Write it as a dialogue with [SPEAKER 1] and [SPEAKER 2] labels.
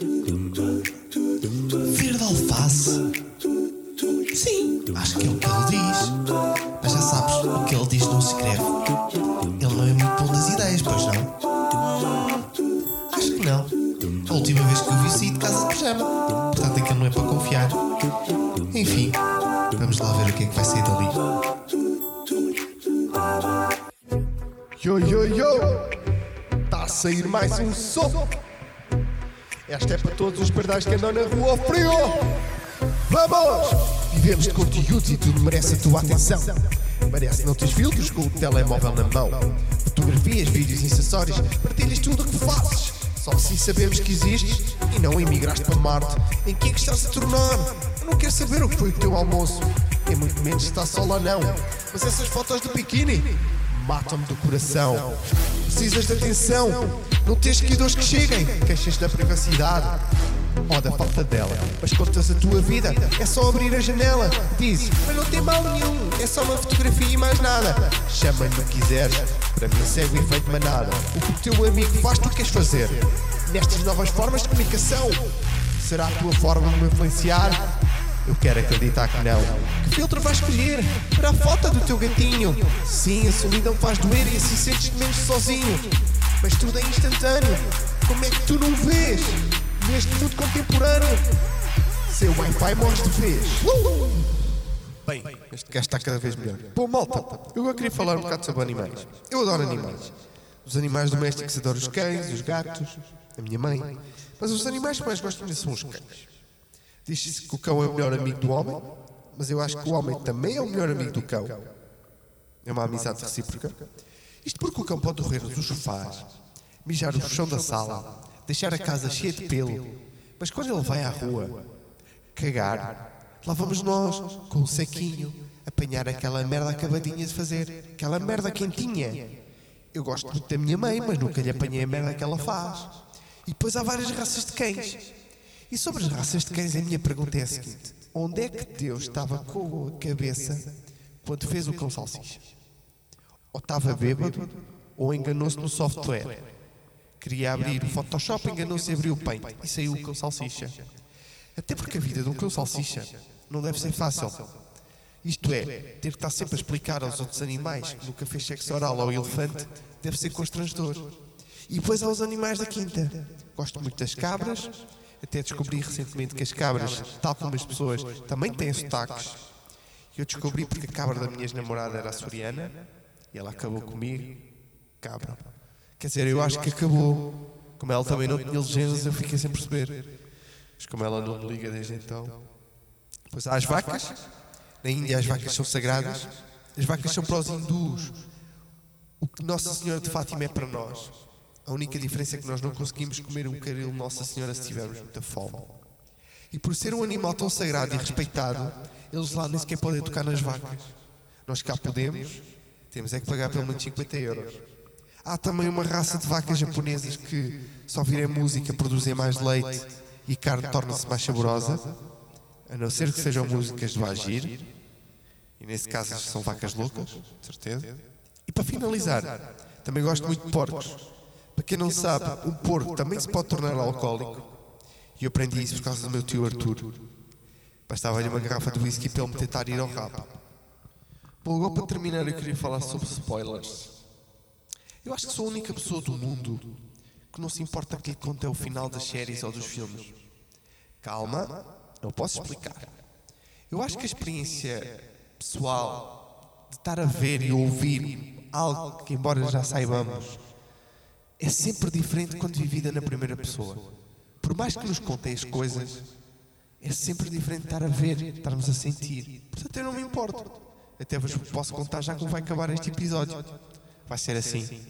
[SPEAKER 1] Verde alface? Sim, acho que é o que ele diz. Mas já sabes, o que ele diz não se escreve. Ele não é muito bom das ideias, pois não? Acho que não. A última vez que o vi saí de casa de pijama. Portanto, aquilo não é para confiar. Enfim, vamos lá ver o que é que vai sair dali.
[SPEAKER 2] Yo, yo, yo! Está a sair mais um som! Esta é para todos os pardais que andam na rua ao frio! Vamos! Vivemos de conteúdos e tudo merece a tua atenção. Merece não teres filtros com o telemóvel na mão. Fotografias, vídeos e acessórios, partilhas tudo o que fazes. Só assim sabemos que existes e não emigraste para Marte. Em que é que estás a tornar? Eu não quero saber o que foi o teu almoço. E muito menos se está sol ou não. Mas essas fotos do biquíni matam-me do coração. Precisas de atenção, não tens seguidores que cheguem, queixas da privacidade ou da falta dela. Mas contas a tua vida, é só abrir a janela. Dizes, mas não tem mal nenhum, é só uma fotografia e mais nada. Chama-lhe o que quiseres, para mim segue o efeito manada. O que o teu amigo faz, tu queres fazer. Nestas novas formas de comunicação, será a tua forma de me influenciar? Eu quero acreditar que não. Que filtro vais escolher para a foto do teu gatinho? Sim, a solidão faz doer e assim sentes-te menos sozinho. Mas tudo é instantâneo. Como é que tu não vês? Neste mundo contemporâneo, seu Wi-Fi mostra vez. Bem, este gajo está cada vez melhor. Pô, malta, eu agora queria falar um bocado sobre animais. Eu adoro animais. Os animais domésticos adoro os cães, os gatos, a minha mãe. Mas os animais que mais gosto ainda são os cães. Diz-se que o cão é o melhor amigo do homem, mas eu acho que o homem também é o melhor amigo do cão. É uma amizade recíproca. Isto porque o cão pode correr nos sofás, mijar no chão da sala, deixar a casa cheia de pelo, mas quando ele vai à rua cagar, lá vamos nós, com um saquinho, apanhar aquela merda acabadinha de fazer, aquela merda quentinha. Eu gosto muito da minha mãe, mas nunca lhe apanhei a merda que ela faz. E depois há várias raças de cães. E sobre as raças de cães, a minha pergunta é a seguinte: onde é que Deus estava com a cabeça quando fez o cão salsicha? Ou estava bêbado, ou enganou-se no software. Queria abrir o Photoshop, enganou-se e abriu o Paint e saiu o cão salsicha. Até porque a vida de um cão salsicha não deve ser fácil. Isto é, ter que estar sempre a explicar aos outros animais que nunca fez sexo oral ao elefante deve ser constrangedor. E depois há os animais da quinta. Gosto muito das cabras, até descobri recentemente que as cabras, tal como as pessoas, também têm sotaques. Eu descobri porque a cabra da minha ex-namorada era açoriana e ela acabou comigo. Cabra. Quer dizer, eu acho que acabou. Como ela também não tinha legendas, eu fiquei sem perceber. Mas como ela não me liga desde então. Pois há as vacas. Na Índia as vacas são sagradas. As vacas são para os hindus. O que Nossa Senhora de Fátima é para nós. A única diferença é que nós não conseguimos comer um caril Nossa Senhora se tivermos muita fome. E por ser um animal tão sagrado e respeitado, eles lá nem sequer podem tocar nas vacas. Nós cá podemos, temos é que pagar pelo menos 50 euros. Há também uma raça de vacas japonesas que, só ouvirem música, produzem mais leite e carne torna-se mais saborosa, a não ser que sejam músicas do agir, e nesse caso são vacas loucas, de certeza. E para finalizar, também gosto muito de porcos. Para quem não sabe, um porco também se pode tornar alcoólico. E eu aprendi isso por causa do meu tio Arthur. Bastava-lhe uma garrafa de whisky para ele me tentar ir ao rabo. Agora para terminar eu queria falar sobre spoilers. Eu acho que sou a única pessoa do mundo que não se importa que lhe conte o final das séries ou dos filmes. Calma, eu posso explicar. Eu acho que a experiência pessoal de estar a ver e ouvir algo que, embora já saibamos, é sempre diferente quando vivida na primeira pessoa. Por mais que nos contem as coisas, é sempre diferente estar a ver, estarmos a sentir. Portanto, eu não me importo. Até vos posso contar já como vai acabar este episódio. Vai ser assim.